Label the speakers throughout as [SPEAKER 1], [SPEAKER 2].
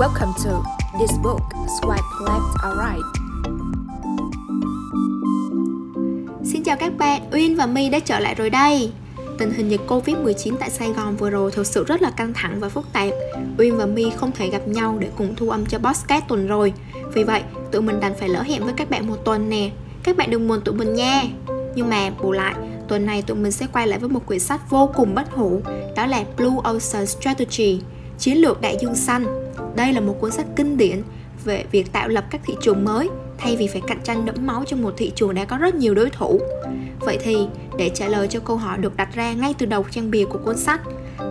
[SPEAKER 1] Welcome to this book Swipe Left or Right.
[SPEAKER 2] Xin chào các bạn, Uyên và My đã trở lại rồi đây. Tình hình dịch Covid-19 tại Sài Gòn vừa rồi thực sự rất là căng thẳng và phức tạp. Uyên và My không thể gặp nhau để cùng thu âm cho podcast tuần rồi. Vì vậy, tụi mình đành phải lỡ hẹn với các bạn một tuần nè. Các bạn đừng buồn tụi mình nha. Nhưng mà bù lại, tuần này tụi mình sẽ quay lại với một quyển sách vô cùng bất hủ, đó là Blue Ocean Strategy, chiến lược đại dương xanh đây là một cuốn sách kinh điển về việc tạo lập các thị trường mới thay vì phải cạnh tranh đẫm máu trong một thị trường đã có rất nhiều đối thủ. Vậy thì, để trả lời cho câu hỏi được đặt ra ngay từ đầu trang bìa của cuốn sách,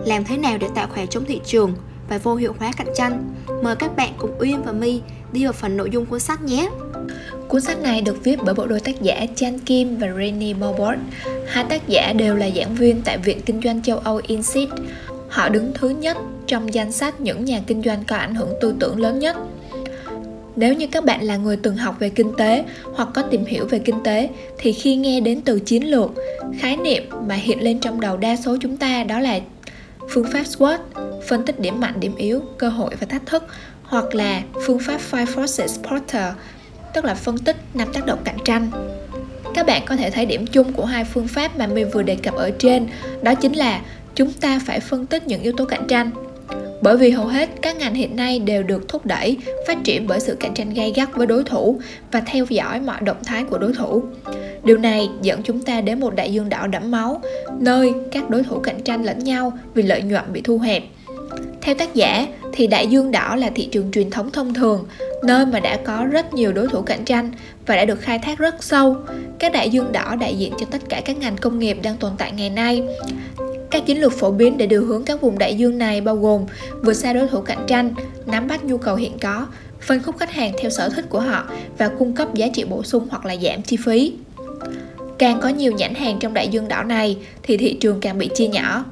[SPEAKER 2] làm thế nào để tạo khỏe chống thị trường và vô hiệu hóa cạnh tranh? Mời các bạn cùng Uyên và My đi vào phần nội dung cuốn sách nhé.
[SPEAKER 3] Cuốn sách này được viết bởi bộ đôi tác giả Chan Kim và Rennie Bobot. Hai tác giả đều là giảng viên tại Viện Kinh doanh châu Âu INSEAD. Họ đứng thứ nhất trong danh sách những nhà kinh doanh có ảnh hưởng tư tưởng lớn nhất. Nếu như các bạn là người từng học về kinh tế hoặc có tìm hiểu về kinh tế thì khi nghe đến từ chiến lược, khái niệm mà hiện lên trong đầu đa số chúng ta đó là phương pháp SWOT, phân tích điểm mạnh, điểm yếu, cơ hội và thách thức hoặc là phương pháp Five Forces Porter, tức là phân tích năm tác động cạnh tranh. Các bạn có thể thấy điểm chung của hai phương pháp mà mình vừa đề cập ở trên, đó chính là chúng ta phải phân tích những yếu tố cạnh tranh. Bởi vì hầu hết các ngành hiện nay đều được thúc đẩy, phát triển bởi sự cạnh tranh gay gắt với đối thủ và theo dõi mọi động thái của đối thủ. Điều này dẫn chúng ta đến một đại dương đỏ đẫm máu, nơi các đối thủ cạnh tranh lẫn nhau vì lợi nhuận bị thu hẹp. Theo tác giả, thì đại dương đỏ là thị trường truyền thống thông thường, nơi mà đã có rất nhiều đối thủ cạnh tranh và đã được khai thác rất sâu. Các đại dương đỏ đại diện cho tất cả các ngành công nghiệp đang tồn tại ngày nay các chiến lược phổ biến để điều hướng các vùng đại dương này bao gồm vượt xa đối thủ cạnh tranh, nắm bắt nhu cầu hiện có, phân khúc khách hàng theo sở thích của họ và cung cấp giá trị bổ sung hoặc là giảm chi phí. Càng có nhiều nhãn hàng trong đại dương đỏ này thì thị trường càng bị chia nhỏ.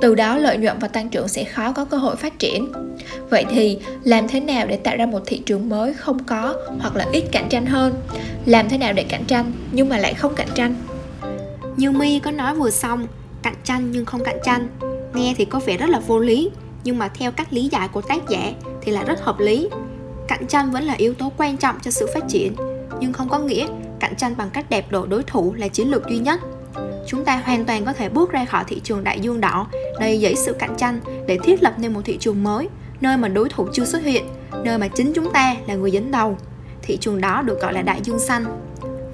[SPEAKER 3] Từ đó lợi nhuận và tăng trưởng sẽ khó có cơ hội phát triển. Vậy thì làm thế nào để tạo ra một thị trường mới không có hoặc là ít cạnh tranh hơn? Làm thế nào để cạnh tranh nhưng mà lại không cạnh tranh?
[SPEAKER 2] Như My có nói vừa xong, cạnh tranh nhưng không cạnh tranh. Nghe thì có vẻ rất là vô lý, nhưng mà theo các lý giải của tác giả thì là rất hợp lý. Cạnh tranh vẫn là yếu tố quan trọng cho sự phát triển, nhưng không có nghĩa cạnh tranh bằng cách đẹp độ đối thủ là chiến lược duy nhất. Chúng ta hoàn toàn có thể bước ra khỏi thị trường đại dương đỏ, đầy dẫy sự cạnh tranh để thiết lập nên một thị trường mới, nơi mà đối thủ chưa xuất hiện, nơi mà chính chúng ta là người dẫn đầu. Thị trường đó được gọi là đại dương xanh.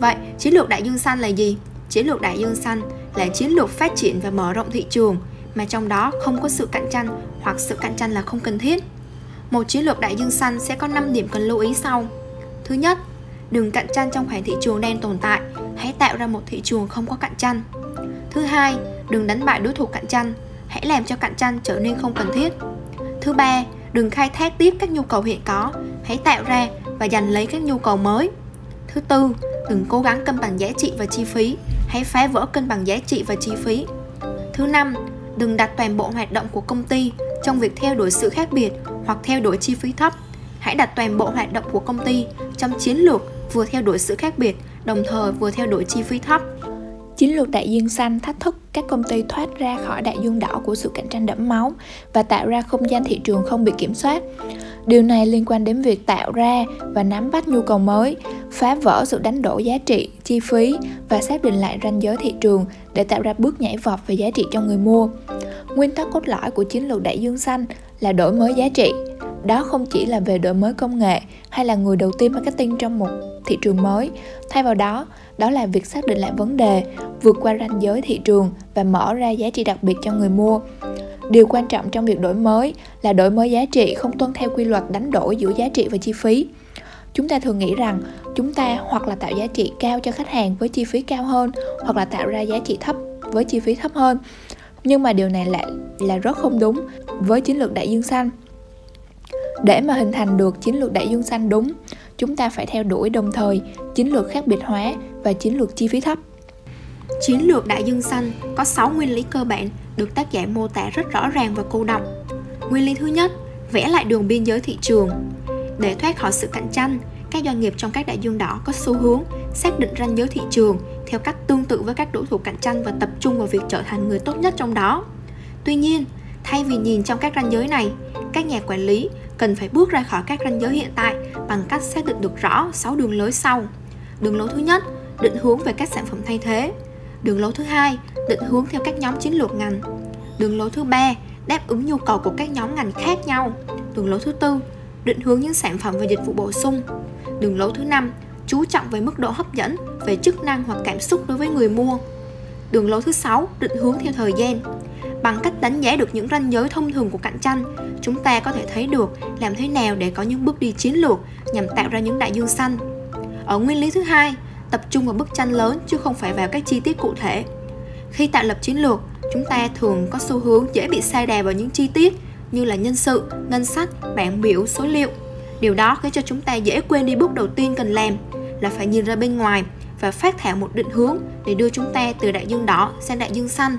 [SPEAKER 2] Vậy, chiến lược đại dương xanh là gì? Chiến lược đại dương xanh là chiến lược phát triển và mở rộng thị trường mà trong đó không có sự cạnh tranh hoặc sự cạnh tranh là không cần thiết. Một chiến lược đại dương xanh sẽ có 5 điểm cần lưu ý sau. Thứ nhất, đừng cạnh tranh trong khoảng thị trường đang tồn tại, hãy tạo ra một thị trường không có cạnh tranh. Thứ hai, đừng đánh bại đối thủ cạnh tranh, hãy làm cho cạnh tranh trở nên không cần thiết. Thứ ba, đừng khai thác tiếp các nhu cầu hiện có, hãy tạo ra và giành lấy các nhu cầu mới. Thứ tư, đừng cố gắng cân bằng giá trị và chi phí, hãy phá vỡ cân bằng giá trị và chi phí. Thứ năm, đừng đặt toàn bộ hoạt động của công ty trong việc theo đuổi sự khác biệt hoặc theo đuổi chi phí thấp. Hãy đặt toàn bộ hoạt động của công ty trong chiến lược vừa theo đuổi sự khác biệt, đồng thời vừa theo đuổi chi phí thấp.
[SPEAKER 3] Chiến lược đại dương xanh thách thức các công ty thoát ra khỏi đại dương đỏ của sự cạnh tranh đẫm máu và tạo ra không gian thị trường không bị kiểm soát. Điều này liên quan đến việc tạo ra và nắm bắt nhu cầu mới, phá vỡ sự đánh đổ giá trị, chi phí và xác định lại ranh giới thị trường để tạo ra bước nhảy vọt về giá trị cho người mua. Nguyên tắc cốt lõi của chiến lược đại dương xanh là đổi mới giá trị. Đó không chỉ là về đổi mới công nghệ hay là người đầu tiên marketing trong một thị trường mới, thay vào đó, đó là việc xác định lại vấn đề, vượt qua ranh giới thị trường và mở ra giá trị đặc biệt cho người mua. Điều quan trọng trong việc đổi mới là đổi mới giá trị không tuân theo quy luật đánh đổi giữa giá trị và chi phí. Chúng ta thường nghĩ rằng chúng ta hoặc là tạo giá trị cao cho khách hàng với chi phí cao hơn hoặc là tạo ra giá trị thấp với chi phí thấp hơn. Nhưng mà điều này lại là rất không đúng với chiến lược đại dương xanh. Để mà hình thành được chiến lược đại dương xanh đúng chúng ta phải theo đuổi đồng thời chiến lược khác biệt hóa và chiến lược chi phí thấp
[SPEAKER 2] chiến lược đại dương xanh có 6 nguyên lý cơ bản được tác giả mô tả rất rõ ràng và cô đọng. Nguyên lý thứ nhất, vẽ lại đường biên giới thị trường. Để thoát khỏi sự cạnh tranh, các doanh nghiệp trong các đại dương đỏ có xu hướng xác định ranh giới thị trường theo cách tương tự với các đối thủ cạnh tranh và tập trung vào việc trở thành người tốt nhất trong đó. Tuy nhiên, thay vì nhìn trong các ranh giới này, các nhà quản lý cần phải bước ra khỏi các ranh giới hiện tại bằng cách xác định được rõ 6 đường lối sau. Đường lối thứ nhất, định hướng về các sản phẩm thay thế. Đường lối thứ hai, định hướng theo các nhóm chiến lược ngành. Đường lối thứ ba, đáp ứng nhu cầu của các nhóm ngành khác nhau. Đường lối thứ tư, định hướng những sản phẩm và dịch vụ bổ sung. Đường lối thứ năm, chú trọng về mức độ hấp dẫn, về chức năng hoặc cảm xúc đối với người mua. Đường lối thứ sáu, định hướng theo thời gian. Bằng cách đánh giá được những ranh giới thông thường của cạnh tranh, chúng ta có thể thấy được làm thế nào để có những bước đi chiến lược nhằm tạo ra những đại dương xanh. Ở nguyên lý thứ hai, tập trung vào bức tranh lớn chứ không phải vào các chi tiết cụ thể. Khi tạo lập chiến lược, chúng ta thường có xu hướng dễ bị sai đà vào những chi tiết như là nhân sự, ngân sách, bảng biểu, số liệu. Điều đó khiến cho chúng ta dễ quên đi bước đầu tiên cần làm là phải nhìn ra bên ngoài và phát thảo một định hướng để đưa chúng ta từ đại dương đỏ sang đại dương xanh.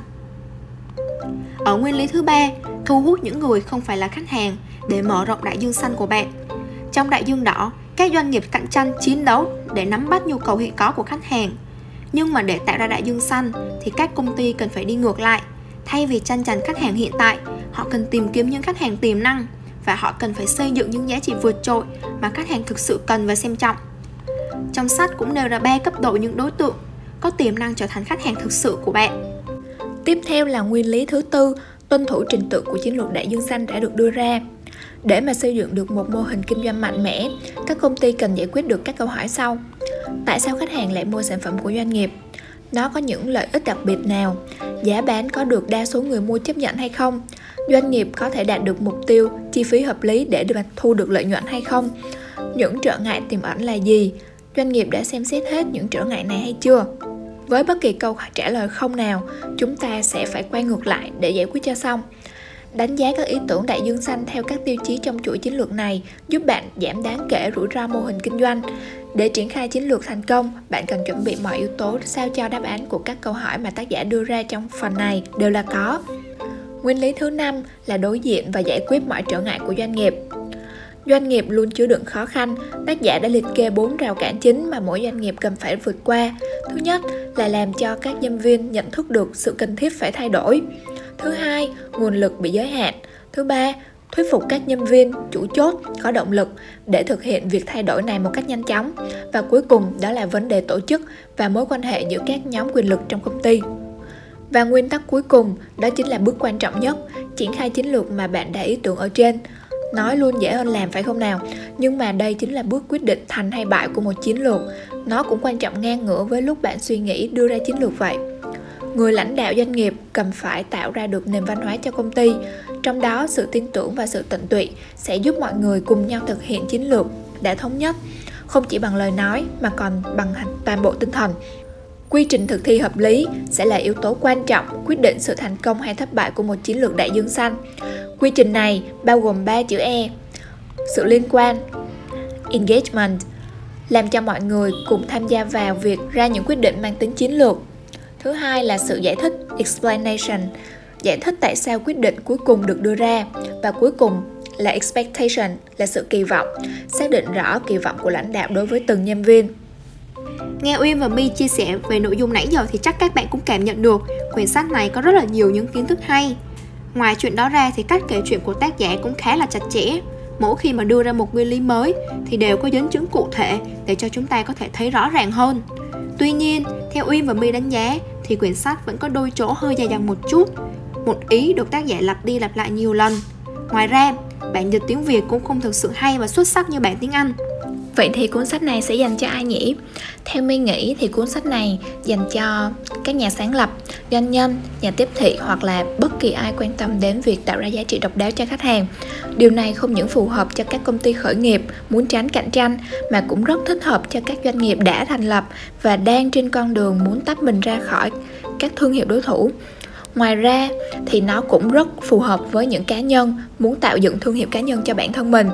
[SPEAKER 2] Ở nguyên lý thứ ba, thu hút những người không phải là khách hàng để mở rộng đại dương xanh của bạn. Trong đại dương đỏ, các doanh nghiệp cạnh tranh chiến đấu để nắm bắt nhu cầu hiện có của khách hàng. Nhưng mà để tạo ra đại dương xanh thì các công ty cần phải đi ngược lại. Thay vì tranh giành khách hàng hiện tại, họ cần tìm kiếm những khách hàng tiềm năng và họ cần phải xây dựng những giá trị vượt trội mà khách hàng thực sự cần và xem trọng. Trong sách cũng nêu ra ba cấp độ những đối tượng có tiềm năng trở thành khách hàng thực sự của bạn.
[SPEAKER 3] Tiếp theo là nguyên lý thứ tư, tuân thủ trình tự của chiến lược đại dương xanh đã được đưa ra. Để mà xây dựng được một mô hình kinh doanh mạnh mẽ, các công ty cần giải quyết được các câu hỏi sau. Tại sao khách hàng lại mua sản phẩm của doanh nghiệp? Nó có những lợi ích đặc biệt nào? Giá bán có được đa số người mua chấp nhận hay không? Doanh nghiệp có thể đạt được mục tiêu, chi phí hợp lý để thu được lợi nhuận hay không? Những trở ngại tiềm ẩn là gì? Doanh nghiệp đã xem xét hết những trở ngại này hay chưa? Với bất kỳ câu trả lời không nào, chúng ta sẽ phải quay ngược lại để giải quyết cho xong. Đánh giá các ý tưởng đại dương xanh theo các tiêu chí trong chuỗi chiến lược này giúp bạn giảm đáng kể rủi ro mô hình kinh doanh. Để triển khai chiến lược thành công, bạn cần chuẩn bị mọi yếu tố sao cho đáp án của các câu hỏi mà tác giả đưa ra trong phần này đều là có. Nguyên lý thứ năm là đối diện và giải quyết mọi trở ngại của doanh nghiệp. Doanh nghiệp luôn chứa đựng khó khăn, tác giả đã liệt kê 4 rào cản chính mà mỗi doanh nghiệp cần phải vượt qua. Thứ nhất là làm cho các nhân viên nhận thức được sự cần thiết phải thay đổi. Thứ hai, nguồn lực bị giới hạn. Thứ ba, thuyết phục các nhân viên chủ chốt có động lực để thực hiện việc thay đổi này một cách nhanh chóng và cuối cùng đó là vấn đề tổ chức và mối quan hệ giữa các nhóm quyền lực trong công ty và nguyên tắc cuối cùng đó chính là bước quan trọng nhất triển khai chiến lược mà bạn đã ý tưởng ở trên nói luôn dễ hơn làm phải không nào? Nhưng mà đây chính là bước quyết định thành hay bại của một chiến lược. Nó cũng quan trọng ngang ngửa với lúc bạn suy nghĩ đưa ra chiến lược vậy. Người lãnh đạo doanh nghiệp cần phải tạo ra được nền văn hóa cho công ty. Trong đó, sự tin tưởng và sự tận tụy sẽ giúp mọi người cùng nhau thực hiện chiến lược đã thống nhất. Không chỉ bằng lời nói, mà còn bằng toàn bộ tinh thần. Quy trình thực thi hợp lý sẽ là yếu tố quan trọng quyết định sự thành công hay thất bại của một chiến lược đại dương xanh quy trình này bao gồm 3 chữ e. Sự liên quan. Engagement. Làm cho mọi người cùng tham gia vào việc ra những quyết định mang tính chiến lược. Thứ hai là sự giải thích, explanation. Giải thích tại sao quyết định cuối cùng được đưa ra. Và cuối cùng là expectation, là sự kỳ vọng. Xác định rõ kỳ vọng của lãnh đạo đối với từng nhân viên.
[SPEAKER 2] Nghe Uyên và My chia sẻ về nội dung nãy giờ thì chắc các bạn cũng cảm nhận được. Quyển sách này có rất là nhiều những kiến thức hay. Ngoài chuyện đó ra thì cách kể chuyện của tác giả cũng khá là chặt chẽ. Mỗi khi mà đưa ra một nguyên lý mới thì đều có dẫn chứng cụ thể để cho chúng ta có thể thấy rõ ràng hơn. Tuy nhiên, theo Uyên và My đánh giá thì quyển sách vẫn có đôi chỗ hơi dài dòng một chút. Một ý được tác giả lặp đi lặp lại nhiều lần. Ngoài ra, bản dịch tiếng Việt cũng không thực sự hay và xuất sắc như bản tiếng Anh.
[SPEAKER 3] Vậy thì cuốn sách này sẽ dành cho ai nhỉ? Theo mi nghĩ thì cuốn sách này dành cho các nhà sáng lập, doanh nhân, nhà tiếp thị hoặc là bất kỳ ai quan tâm đến việc tạo ra giá trị độc đáo cho khách hàng. Điều này không những phù hợp cho các công ty khởi nghiệp muốn tránh cạnh tranh mà cũng rất thích hợp cho các doanh nghiệp đã thành lập và đang trên con đường muốn tách mình ra khỏi các thương hiệu đối thủ ngoài ra thì nó cũng rất phù hợp với những cá nhân muốn tạo dựng thương hiệu cá nhân cho bản thân mình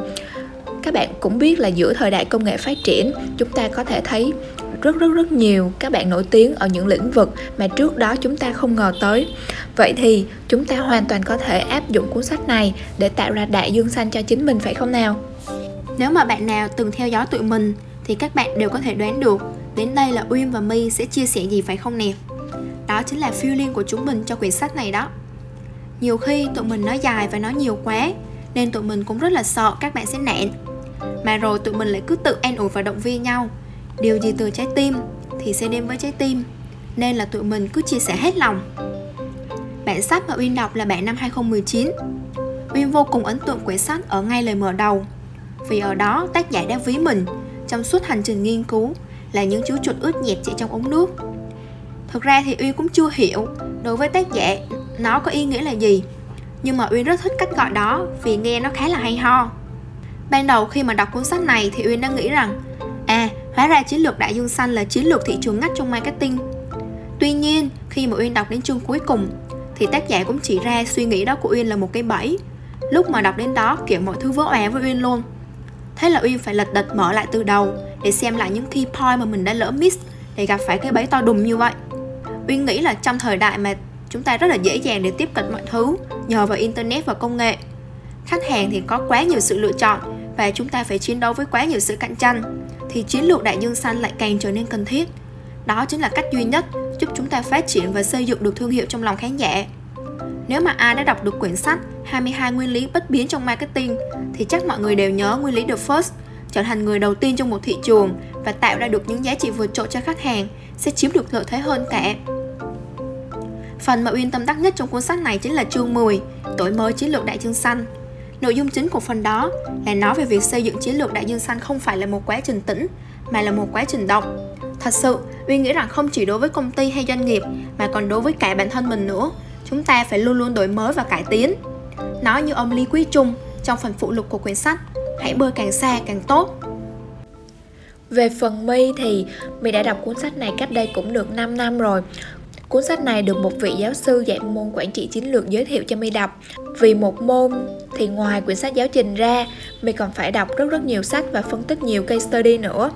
[SPEAKER 3] các bạn cũng biết là giữa thời đại công nghệ phát triển, chúng ta có thể thấy rất rất rất nhiều các bạn nổi tiếng ở những lĩnh vực mà trước đó chúng ta không ngờ tới. Vậy thì chúng ta hoàn toàn có thể áp dụng cuốn sách này để tạo ra đại dương xanh cho chính mình, phải không nào?
[SPEAKER 2] Nếu mà bạn nào từng theo dõi tụi mình, thì các bạn đều có thể đoán được đến đây là uyên và my sẽ chia sẻ gì, phải không nè? Đó chính là feeling của chúng mình cho quyển sách này đó. Nhiều khi tụi mình nói dài và nói nhiều quá, nên tụi mình cũng rất là sợ các bạn sẽ nản. Mà rồi tụi mình lại cứ tự an ủi và động viên nhau. Điều gì từ trái tim thì sẽ đến với trái tim. Nên là tụi mình cứ chia sẻ hết lòng. Bản sách mà Uyên đọc là bản năm 2019. Uyên vô cùng ấn tượng quyển sách ở ngay lời mở đầu. Vì ở đó tác giả đã ví mình trong suốt hành trình nghiên cứu là những chú chuột ướt nhẹp chạy trong ống nước. Thực ra thì Uyên cũng chưa hiểu đối với tác giả nó có ý nghĩa là gì, nhưng mà Uyên rất thích cách gọi đó vì nghe nó khá là hay ho. Ban đầu khi mà đọc cuốn sách này thì Uyên đã nghĩ rằng À, hóa ra chiến lược đại dương xanh là chiến lược thị trường ngách trong marketing. Tuy nhiên, khi mà Uyên đọc đến chương cuối cùng thì tác giả cũng chỉ ra suy nghĩ đó của Uyên là một cái bẫy. Lúc mà đọc đến đó kiểu mọi thứ vỡ òa với Uyên luôn. Thế là Uyên phải lật đật mở lại từ đầu để xem lại những key point mà mình đã lỡ miss để gặp phải cái bẫy to đùng như vậy. Uyên nghĩ là trong thời đại mà chúng ta rất là dễ dàng để tiếp cận mọi thứ nhờ vào internet và công nghệ khách hàng thì có quá nhiều sự lựa chọn và chúng ta phải chiến đấu với quá nhiều sự cạnh tranh thì chiến lược đại dương xanh lại càng trở nên cần thiết. Đó chính là cách duy nhất giúp chúng ta phát triển và xây dựng được thương hiệu trong lòng khán giả. Nếu mà ai đã đọc được quyển sách 22 nguyên lý bất biến trong marketing thì chắc mọi người đều nhớ nguyên lý The First trở thành người đầu tiên trong một thị trường và tạo ra được những giá trị vượt trội cho khách hàng sẽ chiếm được lợi thế hơn cả. Phần mà Uyên tâm đắc nhất trong cuốn sách này chính là chương 10, tuổi mới chiến lược đại dương xanh. Nội dung chính của phần đó là nói về việc xây dựng chiến lược đại dương xanh không phải là một quá trình tĩnh, mà là một quá trình động. Thật sự, Uyên nghĩ rằng không chỉ đối với công ty hay doanh nghiệp, mà còn đối với cả bản thân mình nữa, chúng ta phải luôn luôn đổi mới và cải tiến. Nói như ông Lý Quý Trung trong phần phụ lục của quyển sách, hãy bơi càng xa càng tốt.
[SPEAKER 3] Về phần My thì My đã đọc cuốn sách này cách đây cũng được 5 năm rồi Cuốn sách này được một vị giáo sư dạy môn quản trị chiến lược giới thiệu cho My đọc. Vì một môn thì ngoài quyển sách giáo trình ra, My còn phải đọc rất rất nhiều sách và phân tích nhiều case study nữa.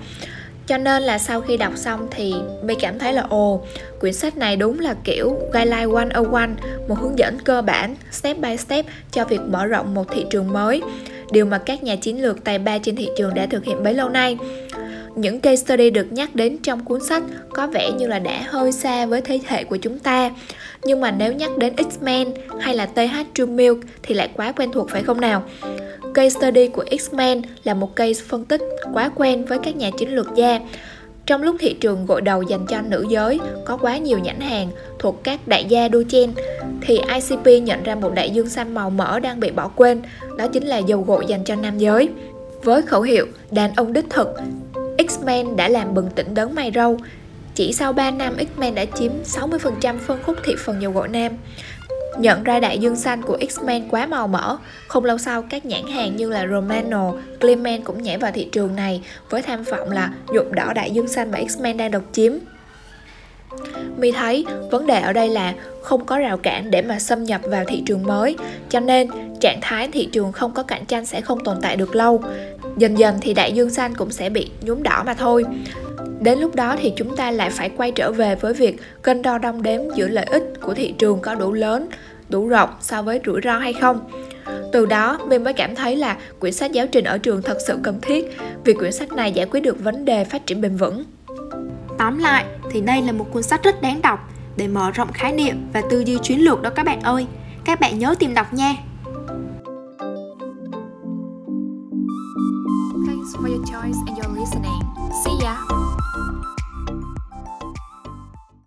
[SPEAKER 3] Cho nên là sau khi đọc xong thì My cảm thấy là ồ, quyển sách này đúng là kiểu guideline 101, một hướng dẫn cơ bản step by step cho việc mở rộng một thị trường mới. Điều mà các nhà chiến lược tài ba trên thị trường đã thực hiện bấy lâu nay những case study được nhắc đến trong cuốn sách có vẻ như là đã hơi xa với thế hệ của chúng ta nhưng mà nếu nhắc đến X-Men hay là TH True Milk thì lại quá quen thuộc phải không nào? Case study của X-Men là một case phân tích quá quen với các nhà chiến lược gia trong lúc thị trường gội đầu dành cho nữ giới có quá nhiều nhãn hàng thuộc các đại gia đua chen thì ICP nhận ra một đại dương xanh màu mỡ đang bị bỏ quên, đó chính là dầu gội dành cho nam giới. Với khẩu hiệu đàn ông đích thực X-Men đã làm bừng tỉnh đấng mày râu. Chỉ sau 3 năm, X-Men đã chiếm 60% phân khúc thị phần dầu gội nam. Nhận ra đại dương xanh của X-Men quá màu mỡ, không lâu sau các nhãn hàng như là Romano, Clement cũng nhảy vào thị trường này với tham vọng là dụng đỏ đại dương xanh mà X-Men đang độc chiếm. Mi thấy vấn đề ở đây là không có rào cản để mà xâm nhập vào thị trường mới, cho nên trạng thái thị trường không có cạnh tranh sẽ không tồn tại được lâu dần dần thì đại dương xanh cũng sẽ bị nhuốm đỏ mà thôi. Đến lúc đó thì chúng ta lại phải quay trở về với việc cân đo đong đếm giữa lợi ích của thị trường có đủ lớn, đủ rộng so với rủi ro hay không. Từ đó, mình mới cảm thấy là quyển sách giáo trình ở trường thật sự cần thiết, vì quyển sách này giải quyết được vấn đề phát triển bền vững.
[SPEAKER 2] Tóm lại, thì đây là một cuốn sách rất đáng đọc để mở rộng khái niệm và tư duy chiến lược đó các bạn ơi. Các bạn nhớ tìm đọc nha.
[SPEAKER 1] For your choice and your listening.